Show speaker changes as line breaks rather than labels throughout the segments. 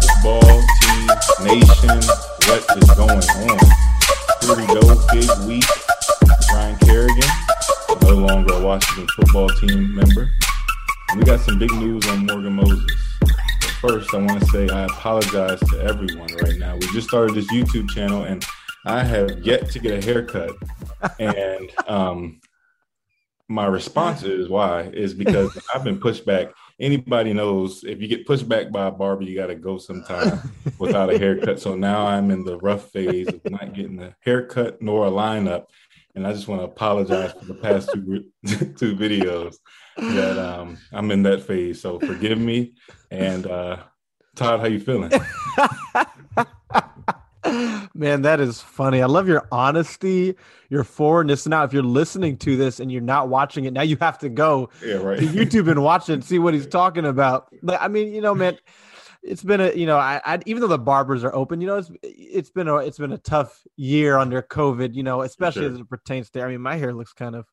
Football team nation, what is going on? Here we go, big week. Ryan Kerrigan, no longer a Washington football team member. And we got some big news on Morgan Moses. But first, I want to say I apologize to everyone right now. We just started this YouTube channel, and I have yet to get a haircut. And um, my response is why is because I've been pushed back. Anybody knows if you get pushed back by a barber, you got to go sometime without a haircut. So now I'm in the rough phase of not getting a haircut nor a lineup, and I just want to apologize for the past two two videos that um, I'm in that phase. So forgive me. And uh, Todd, how you feeling?
Man, that is funny. I love your honesty, your forwardness. Now, if you're listening to this and you're not watching it, now you have to go
Yeah, right.
to YouTube and watch it and see what he's talking about. But I mean, you know, man, it's been a you know, I, I even though the barbers are open, you know, it's it's been a it's been a tough year under COVID, you know, especially
Sure.
as it pertains to. I mean, my hair looks kind of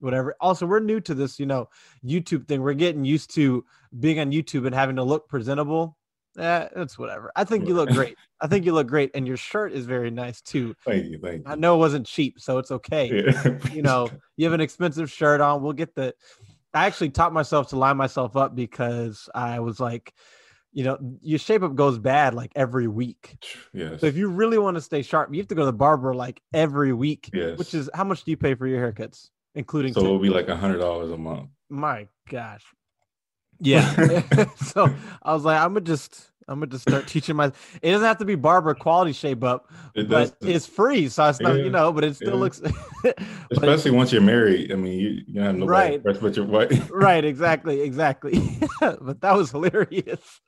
whatever. Also, we're new to this, you know, YouTube thing. We're getting used to being on YouTube and having to look presentable. Eh, it's whatever. I think you look great. I think you look great, and your shirt is very nice too.
Thank you, thank you.
I know it wasn't cheap, so it's okay.
Yeah.
You know, you have an expensive shirt on. We'll get the. I actually taught myself to line myself up because I was like, you know, your shape up goes bad like every week.
yes.
So if you really want to stay sharp, you have to go to the barber like every week.
Yes.
Which is how much do you pay for your haircuts, including?
so it'll be like a hundred dollars a month.
My gosh. Yeah. so I was like, I'm gonna just I'm gonna just start teaching my it doesn't have to be barber quality shape up,
It
but it's free. So it's not,
Yeah,
you know, but it still
yeah.
looks
especially once you're married. I mean, you you have nobody
Right.
right. but your wife.
right, exactly, exactly. but that was hilarious.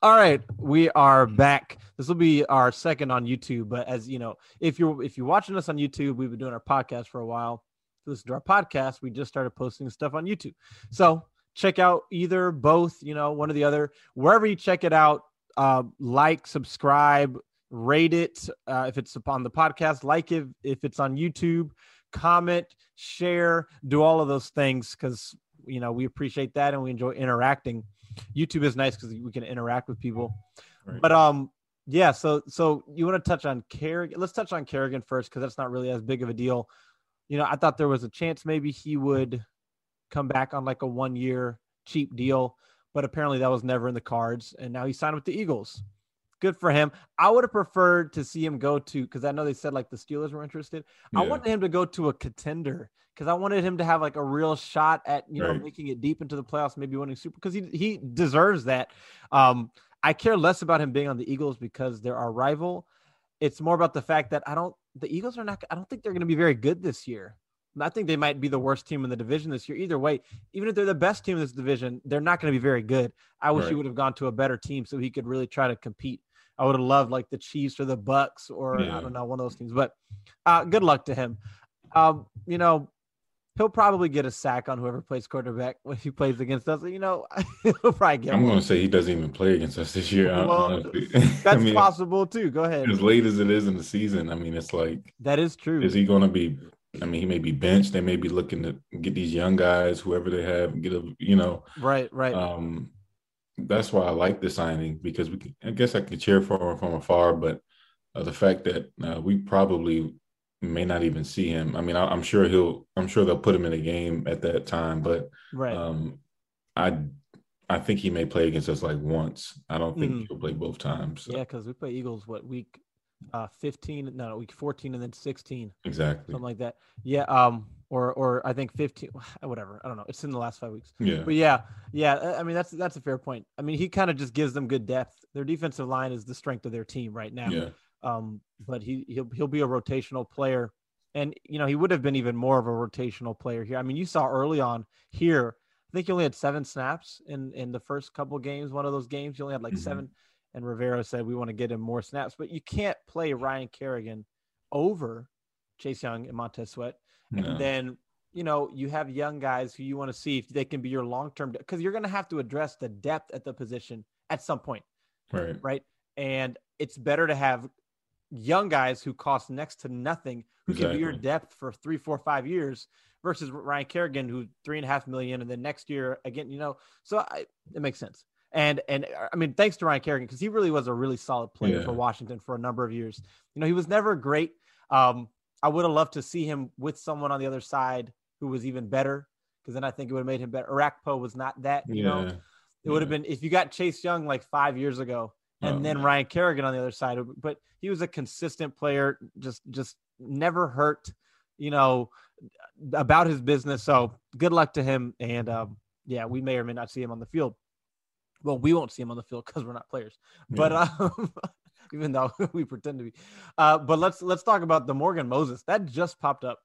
All right, we are back. This will be our second on YouTube, but as you know, if you're if you're watching us on YouTube, we've been doing our podcast for a while. Listen to our podcast. We just started posting stuff on YouTube. So check out either, both, you know, one or the other. Wherever you check it out, uh, like, subscribe, rate it. Uh, if it's upon the podcast, like it if it's on YouTube, comment, share, do all of those things because you know we appreciate that and we enjoy interacting. YouTube is nice because we can interact with people.
Right.
But um, yeah. So so you want to touch on Kerrigan? Let's touch on Kerrigan first because that's not really as big of a deal. You know, I thought there was a chance maybe he would come back on like a one year cheap deal, but apparently that was never in the cards. And now he signed with the Eagles. Good for him. I would have preferred to see him go to because I know they said like the Steelers were interested. I wanted him to go to a contender because I wanted him to have like a real shot at you know making it deep into the playoffs, maybe winning super because he he deserves that. Um, I care less about him being on the Eagles because they're our rival. It's more about the fact that I don't the Eagles are not I don't think they're going to be very good this year. I think they might be the worst team in the division this year. Either way, even if they're the best team in this division, they're not going to be very good. I wish he would have gone to a better team so he could really try to compete. I would have loved like the Chiefs or the Bucks or I don't know one of those teams. But uh, good luck to him. Um, you know, he'll probably get a sack on whoever plays quarterback when he plays against us. You know, he'll probably get
I'm going to say he doesn't even play against us this year.
Well,
honestly. I
That's
mean,
possible too. Go ahead.
as late as it is in the season, I mean, it's like,
That is true.
is he going to be I mean, he may be benched. They may be looking to get these young guys, whoever they have, get a you know.
Right, right.
Um, that's why I like the signing because we. Can, I guess I can cheer for him from afar, but uh, the fact that uh, we probably may not even see him. I mean, I, am sure he'll. I'm sure they'll put him in a game at that time, but
right.
Um, I I think he may play against us like once. I don't think mm. he'll play both times.
So. Yeah, because we play Eagles what week uh 15 no week 14 and then 16
exactly.
Something like that. Yeah um or or i think 15 whatever i don't know it's in the last five weeks.
Yeah.
But yeah yeah i mean that's that's a fair point. I mean he kind of just gives them good depth. Their defensive line is the strength of their team right now.
Yeah.
Um but he he'll, he'll be a rotational player. And you know he would have been even more of a rotational player here. I mean you saw early on here I think he only had seven snaps in in the first couple games. One of those games, he only had like mm-hmm. seven. And Rivera said we want to get him more snaps, but you can't play Ryan Kerrigan over Chase Young and Montez Sweat. No. And then you know you have young guys who you want to see if they can be your long term because you're going to have to address the depth at the position at some point,
right?
Right. And it's better to have young guys who cost next to nothing who exactly. can be your depth for three, four, five years versus Ryan Kerrigan, who three and a half million, and then next year again, you know, so I, it makes sense. And and I mean, thanks to Ryan Kerrigan because he really was a really solid player yeah. for Washington for a number of years. You know, he was never great. Um, I would have loved to see him with someone on the other side who was even better because then I think it would have made him better. Orakpo was not that. You yeah. know, it yeah. would have been if you got Chase Young like five years ago and oh, then man. Ryan Kerrigan on the other side. But he was a consistent player, just just never hurt. You know, about his business. So good luck to him. And um, yeah, we may or may not see him on the field. Well, we won't see him on the field because we're not players. Yeah. But um, even though we pretend to be. Uh, but let's let's talk about the Morgan Moses that just popped up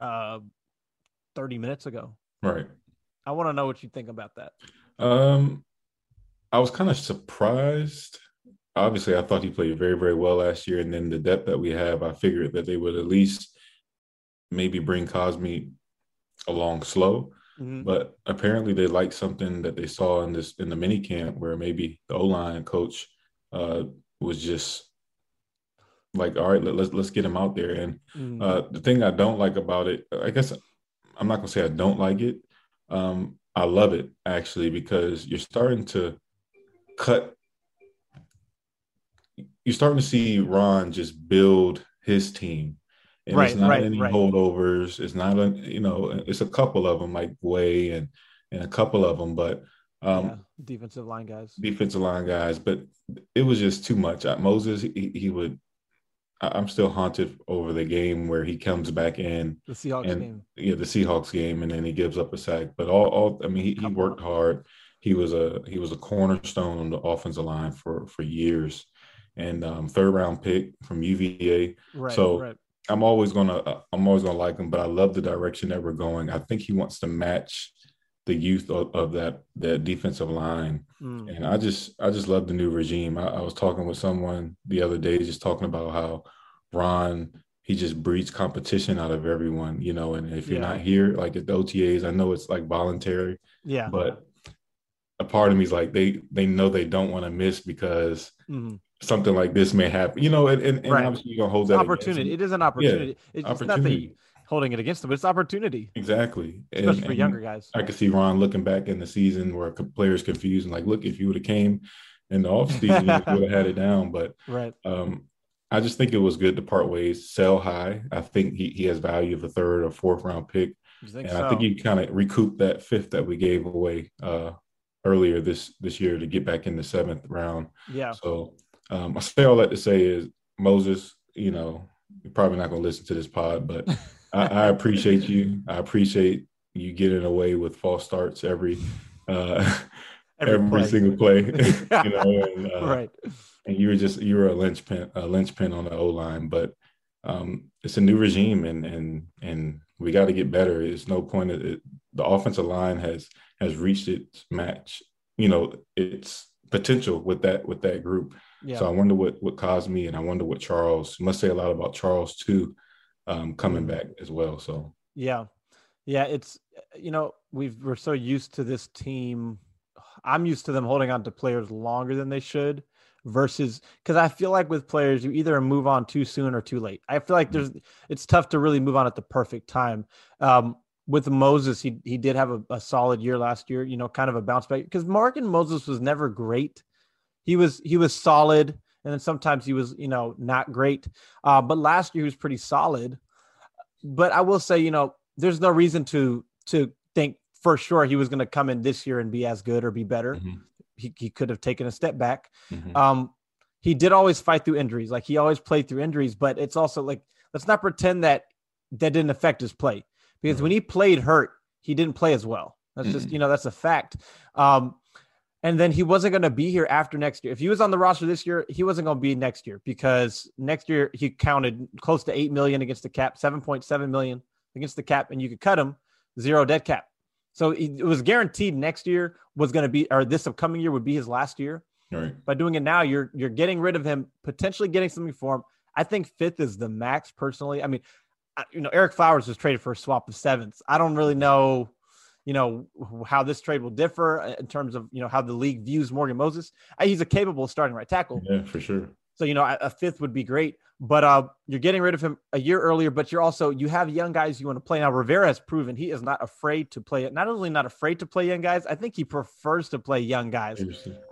uh, 30 minutes ago.
Right.
I want to know what you think about that.
Um, I was kind of surprised. Obviously, I thought he played very, very well last year, and then the depth that we have, I figured that they would at least maybe bring Cosmi along slow. Mm-hmm. But apparently, they liked something that they saw in this in the mini camp where maybe the O line coach uh, was just like, all right, let, us let's get him out there. And mm-hmm. uh, the thing I don't like about it, I guess I'm not gonna say I don't like it. Um, I love it actually because you're starting to cut. You're starting to see Ron just build his team and right, it's not right, any right. holdovers. It's not a you know, it's a couple of them like Way and and a couple of them, but um, yeah,
defensive line guys,
defensive line guys. But it was just too much. Moses, he, he would. I'm still haunted over the game where he comes back in
the Seahawks
and,
game.
Yeah, the Seahawks game, and then he gives up a sack. But all, all I mean, he, he worked hard. He was a he was a cornerstone on the offensive line for for years, and um, third round pick from UVA. Right, so right. I'm always gonna uh, I'm always gonna like him, but I love the direction that we're going. I think he wants to match the youth of, of that that defensive line, mm. and I just I just love the new regime. I, I, was talking with someone the other day, just talking about how Ron he just breeds competition out of everyone, you know. And if you're yeah. not here, like at the OTAs, I know it's like voluntary,
yeah,
but a part of me is like they they know they don't want to miss because mm something like this may happen. You know, and, and, and right. obviously you're gonna hold that
opportunity. It is an opportunity. Yeah, it's opportunity. not holding it against them, but it's opportunity.
Exactly,
especially and, for younger guys.
I could see Ron looking back in the season where players confused and like, look, if you would have came in the offseason, you would have had it down. But
right,
um, I just think it was good to part ways, sell high. I think he, he has value of a third or fourth round pick. and so? I think he kind of recouped that fifth that we gave away uh, earlier this this year to get back in the seventh round.
Yeah.
So um, I say all that to say is Moses, you know, you're probably not going to listen to this pod, but I, I, appreciate you. I appreciate you getting away with false starts every uh, every, every play. single play. you know, and, uh,
right.
And you were just you were a linchpin a linchpin on the O line, but um, it's a new regime, and and and we got to get better. It's no point. It, the offensive line has has reached its match. You know, its potential with that with that group. Yeah. So I wonder what what caused me, and I wonder what Charles must say a lot about Charles too, um, coming mm-hmm. back as well. So
yeah, yeah, it's you know we've we're so used to this team. I'm used to them holding on to players longer than they should. versus because I feel like with players, you either move on too soon or too late. I feel like there's it's tough to really move on at the perfect time. Um, with Moses, he he did have a, a solid year last year, you know, kind of a bounce back because Morgan Moses was never great. He was he was solid, and then sometimes he was, you know, not great. Uh, but last year he was pretty solid. But I will say, you know, there's no reason to to think for sure he was going to come in this year and be as good or be better. Mm-hmm. He, he could have taken a step back. Mm-hmm. Um, he did always fight through injuries. Like he always played through injuries, but it's also like, let's not pretend that that didn't affect his play because mm-hmm. when he played hurt, he didn't play as well. That's just, you know, that's a fact. Um, and then he wasn't going to be here after next year. If he was on the roster this year, he wasn't going to be next year because next year he counted close to 8 million against the cap, 7.7 million against the cap, and you could cut him zero dead cap. So it was guaranteed next year was going to be, or this upcoming year would be his last year.
Right.
By doing it now, you're you're getting rid of him, potentially getting something for him. I think fifth is the max personally. I mean, you know, Ereck Flowers was traded for a swap of sevenths. I don't really know, you know, how this trade will differ in terms of you know how the league views Morgan Moses. He's a capable starting right tackle.
Yeah, for sure.
So you know, a fifth would be great. But uh, you're getting rid of him a year earlier, but you're also you have young guys you want to play now. Rivera has proven he is not afraid to play it. Not only not afraid to play young guys, I think he prefers to play young guys.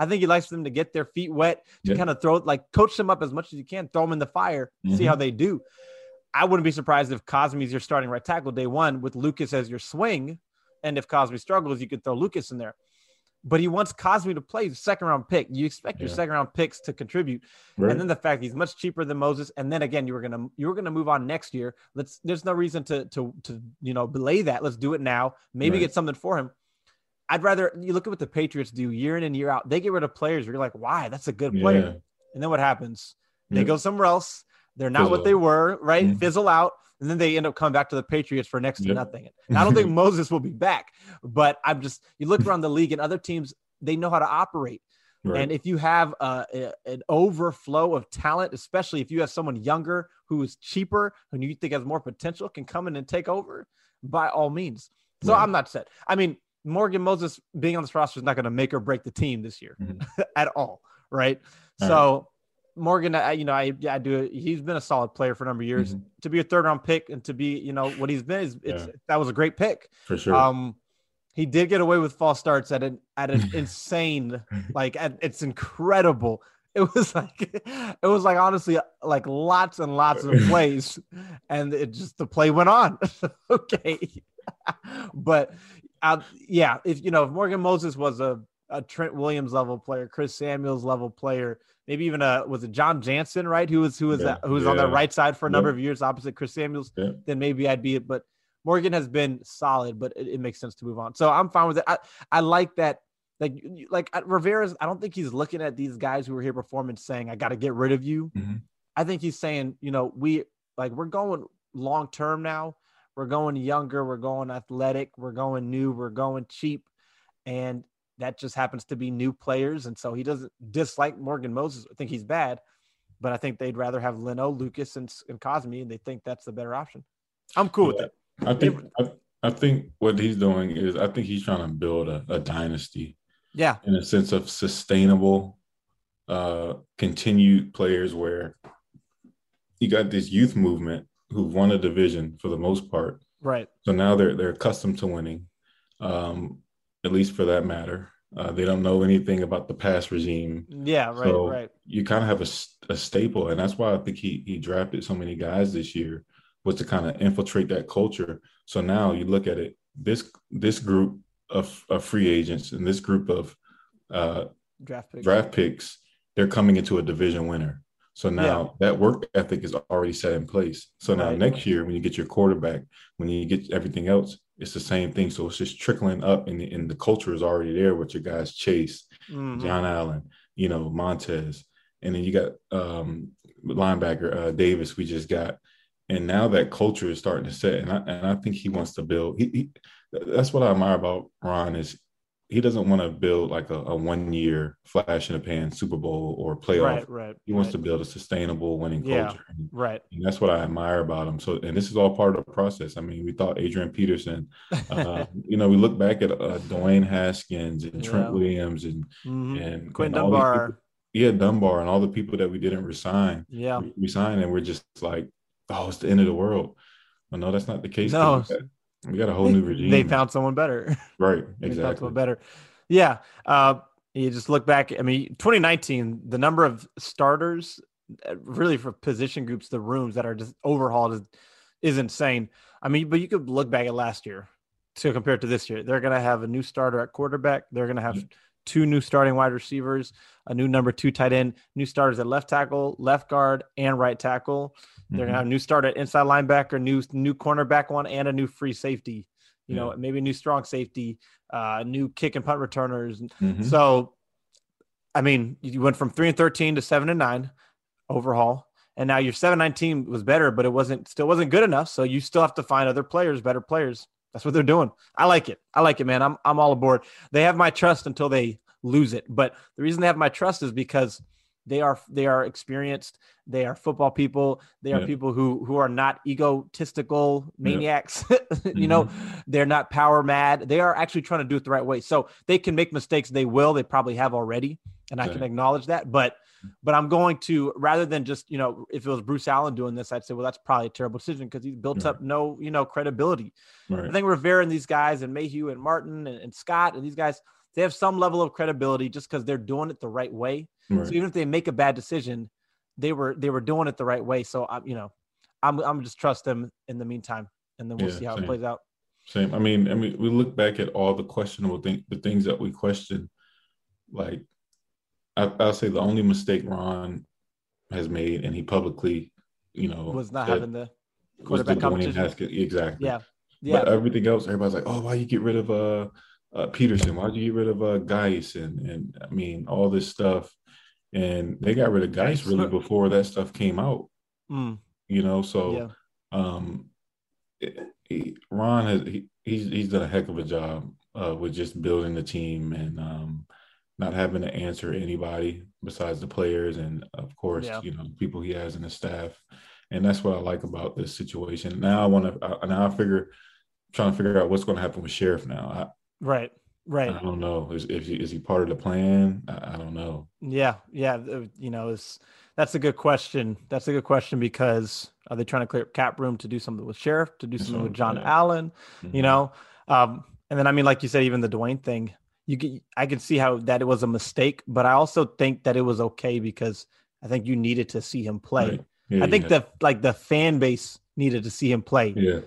I think he likes them to get their feet wet, to yeah. kind of throw like coach them up as much as you can, throw them in the fire, mm-hmm. see how they do. I wouldn't be surprised if Cosmi's your starting right tackle day one with Lucas as your swing, and if Cosmi struggles, you could throw Lucas in there but he wants Cosmi to play second round pick. You expect your second round picks to contribute, right. and then the fact he's much cheaper than Moses, and then again you were gonna you were gonna move on next year. Let's there's no reason to to to you know belay that. Let's do it now. Maybe right. get something for him. I'd rather you look at what the Patriots do year in and year out. They get rid of players. You're like, why? That's a good player. Yeah. And then what happens? They yeah. go somewhere else. They're not Fizzle what they were, right? Mm-hmm. Fizzle out and then they end up coming back to the Patriots for next to nothing. And I don't think Moses will be back, but I'm just you look around the league and other teams they know how to operate. Right. And if you have a, a, an overflow of talent, especially if you have someone younger who is cheaper and you think has more potential, can come in and take over, by all means. So right. I'm not set. I mean, Morgan Moses being on this roster is not going to make or break the team this year mm-hmm. at all, right? All so. Morgan, I, you know, I, I do. He's been a solid player for a number of years. Mm-hmm. To be a third round pick and to be, you know, what he's been is it's yeah. that was a great pick
for sure.
Um, he did get away with false starts at an at an insane like at, it's incredible it was like it was like honestly like lots and lots of plays and it just the play went on okay but uh, yeah if you know if morgan moses was a, a trent williams level player chris samuels level player maybe even a was it john jansen right who was who was yeah, that, who was yeah. on the right side for a number yeah. of years opposite chris samuels then maybe i'd be it but Morgan has been solid, but it, it, makes sense to move on. So I'm fine with it. I, I like that. Like like Rivera's, I don't think he's looking at these guys who are here performing saying, "I got to get rid of you." Mm-hmm. I think he's saying, you know, we like we're going long term now. We're going younger. We're going athletic. We're going new. We're going cheap, and that just happens to be new players. And so he doesn't dislike Morgan Moses. I think he's bad, but I think they'd rather have Leno, Lucas, and, and Cosmi, and they think that's the better option. I'm cool yeah. with that.
I think I, I, think what he's doing is I think he's trying to build a, a dynasty.
Yeah.
In a sense of sustainable, uh, continued players where you got this youth movement who've won a division for the most part.
Right.
So now they're they're accustomed to winning, um, at least for that matter. Uh, they don't know anything about the past regime.
Yeah, right, so right.
You kind of have a, a staple, and that's why I think he he drafted so many guys this year was to kind of infiltrate that culture. So now you look at it, this this group of, of free agents and this group of uh,
draft picks.
draft picks, they're coming into a division winner. So now yeah. that work ethic is already set in place. So now right. next year, when you get your quarterback, when you get everything else, it's the same thing. So it's just trickling up, and the, and the culture is already there with your guys Chase, mm-hmm. John Allen, you know Montez, and then you got um, linebacker uh, Davis. We just got and now that culture is starting to set and I, and I think he wants to build he, he, that's what I admire about Ron is he doesn't want to build like a, a one year flash in the pan Super Bowl or playoff.
Right, right.
He wants to build a sustainable winning
yeah,
culture.
And, right.
And that's what I admire about him. So, and this is all part of the process. I mean, we thought Adrian Peterson, uh, you know, we look back at uh, Dwayne Haskins and Trent yeah. Williams and, mm-hmm. and
Quinn Dunbar.
yeah, Dunbar and all the people that we didn't resign,
Yeah.
resign, and we're just like, oh, it's the end of the world. Well, no, that's not the case.
No.
We got, a whole new regime.
They found someone better.
right,
They found
exactly.
someone better. Yeah. Uh, you just look back. I mean, 2019, the number of starters, uh, really for position groups, the rooms that are just overhauled is, is insane. I mean, but you could look back at last year to compare it to this year. They're going to have a new starter at quarterback. They're going to have two new starting wide receivers, a new number two tight end, new starters at left tackle, left guard, and right tackle. They're gonna have a new starter at inside linebacker, new new cornerback one, and a new free safety. You know, maybe a new strong safety, uh, new kick and punt returners.
Mhm.
So, I mean, you went from three and thirteen to seven and nine overhaul, and now your seven nineteen was better, but it wasn't still wasn't good enough. So you still have to find other players, better players. That's what they're doing. I like it. I like it, man. I'm I'm all aboard. They have my trust until they lose it. But the reason they have my trust is because they are they are experienced. They are football people. They are
Yeah.
people who who are not egotistical
Yeah.
maniacs. you know, mm-hmm. they're not power mad. They are actually trying to do it the right way. So they can make mistakes. They will. They probably have already, and I can acknowledge that. But but I'm going to rather than just you know if it was Bruce Allen doing this, I'd say well that's probably a terrible decision because he's built
Right.
up no you know credibility.
right.
I think Rivera and these guys and Mayhew and Martin and, and Scott and these guys they have some level of credibility just because they're doing it the right way.
right.
So even if they make a bad decision, they were they were doing it the right way. So I'm you know I'm I'm just trust them in the meantime, and then we'll
Yeah,
see how
same.
it plays out.
Same. I mean, I mean, we look back at all the questionable things, the things that we question. Like, I, I'll say the only mistake Ron has made, and he publicly, you know,
Was not having the
was the
quarterback competition.
Haskins. Exactly.
Yeah, yeah,
But everything else, everybody's like, "Oh, why you get rid of uh, uh Peterson? Why'd you get rid of uh Guice?" And and I mean, all this stuff, and they got rid of Guice really before that stuff came out.
Mm,
You know, so
yeah,
um, it- he, Ron has he, he's he's done a heck of a job uh, with just building the team and um, not having to answer anybody besides the players and of course
Yeah.
you know people he has in the staff, and that's what I like about this situation. Now I want to now I figure trying to figure out what's going to happen with Scherff now.
right,
I,
right.
right I don't know. Is if he, is he part of the plan? I, I don't know.
Yeah, yeah. uh, You know, it's that's a good question. That's a good question because are they trying to clear up cap room to do something with Scherff, to do something
what
with John
I'm saying.
Allen?
Mhm.
You know, um, and then I mean, like you said, even the Dwayne thing. You can, I can see how that it was a mistake, but I also think that it was okay because I think you needed to see him play.
Right. Yeah,
I think
yeah.
the like the fan base needed to see him play
yeah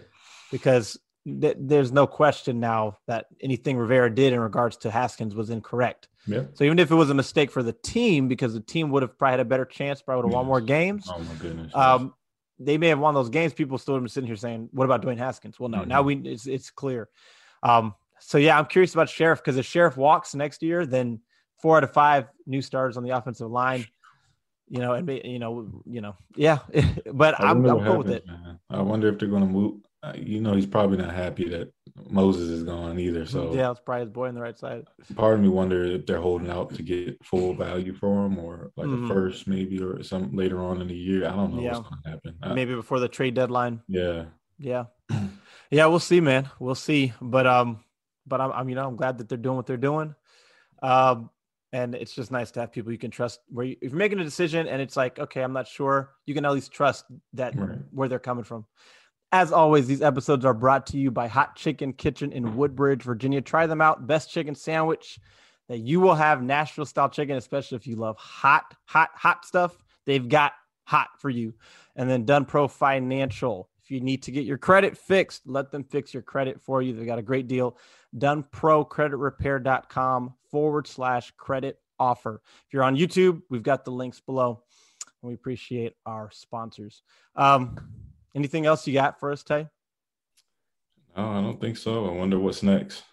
because th- there's no question now that anything Rivera did in regards to Haskins was incorrect.
yeah.
So even if it was a mistake for the team, because the team would have probably had a better chance, probably would have won more games.
Oh my goodness.
Um, they may have won those games. People still have been sitting here saying, "What about Dwayne Haskins?" Well, no. Now we it's it's clear. Um, so yeah, I'm curious about Scherff because if Scherff walks next year, then four out of five new starters on the offensive line. You know, and you know, you know, yeah. but
I
I'm, I'm cool with it.
man. I wonder if they're going to move. uh, You know, he's probably not happy that Moses is gone either. So
yeah, it's probably his boy on the right side.
part of me wonder if they're holding out to get full value for him or like
Mhm.
a first maybe or some later on in the year. I don't know
Yeah.
what's going to happen. I-
Maybe before the trade deadline.
yeah.
Yeah. Yeah, we'll see, man. We'll see. But um, but I'm, I'm you know, I'm glad that they're doing what they're doing. Um, and it's just nice to have people you can trust where you, if you're making a decision and it's like, okay, I'm not sure, you can at least trust that
Right.
where they're coming from. As always, these episodes are brought to you by Hot Chicken Kitchen in Woodbridge, Virginia. Try them out. Best chicken sandwich that you will have Nashville style chicken, especially if you love hot, hot, hot stuff. They've got hot for you. And then Done Pro Financial. If you need to get your credit fixed, let them fix your credit for you. They've got a great deal. DoneProCreditRepair.com forward slash credit offer. If you're on YouTube, we've got the links below. And we appreciate our sponsors. Um, anything else you got for us, Tay?
No, I don't think so. I wonder what's next.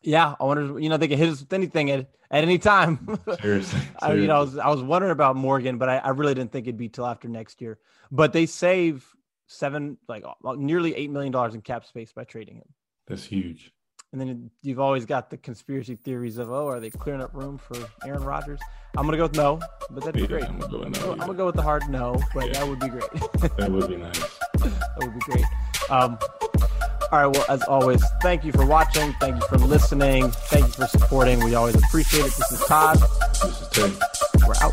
Yeah, I wonder. You know, they can hit us with anything at, at any time.
Seriously.
I, you know, I was, I was wondering about Morgan, but I, I really didn't think it'd be till after next year. But they save seven, like uh, nearly eight million dollars in cap space by trading him.
That's huge.
And then you've always got the conspiracy theories of, oh, are they clearing up room for Aaron Rodgers? I'm gonna go with no, but that'd be
Yeah,
great.
I'm gonna go with no,
I'm gonna go with the hard no, but
Yeah.
that would be great.
That would be nice.
that would be great. Um, all right. Well, as always, thank you for watching. Thank you for listening. Thank you for supporting. We always appreciate it. This is Todd.
This is Ted.
We're out.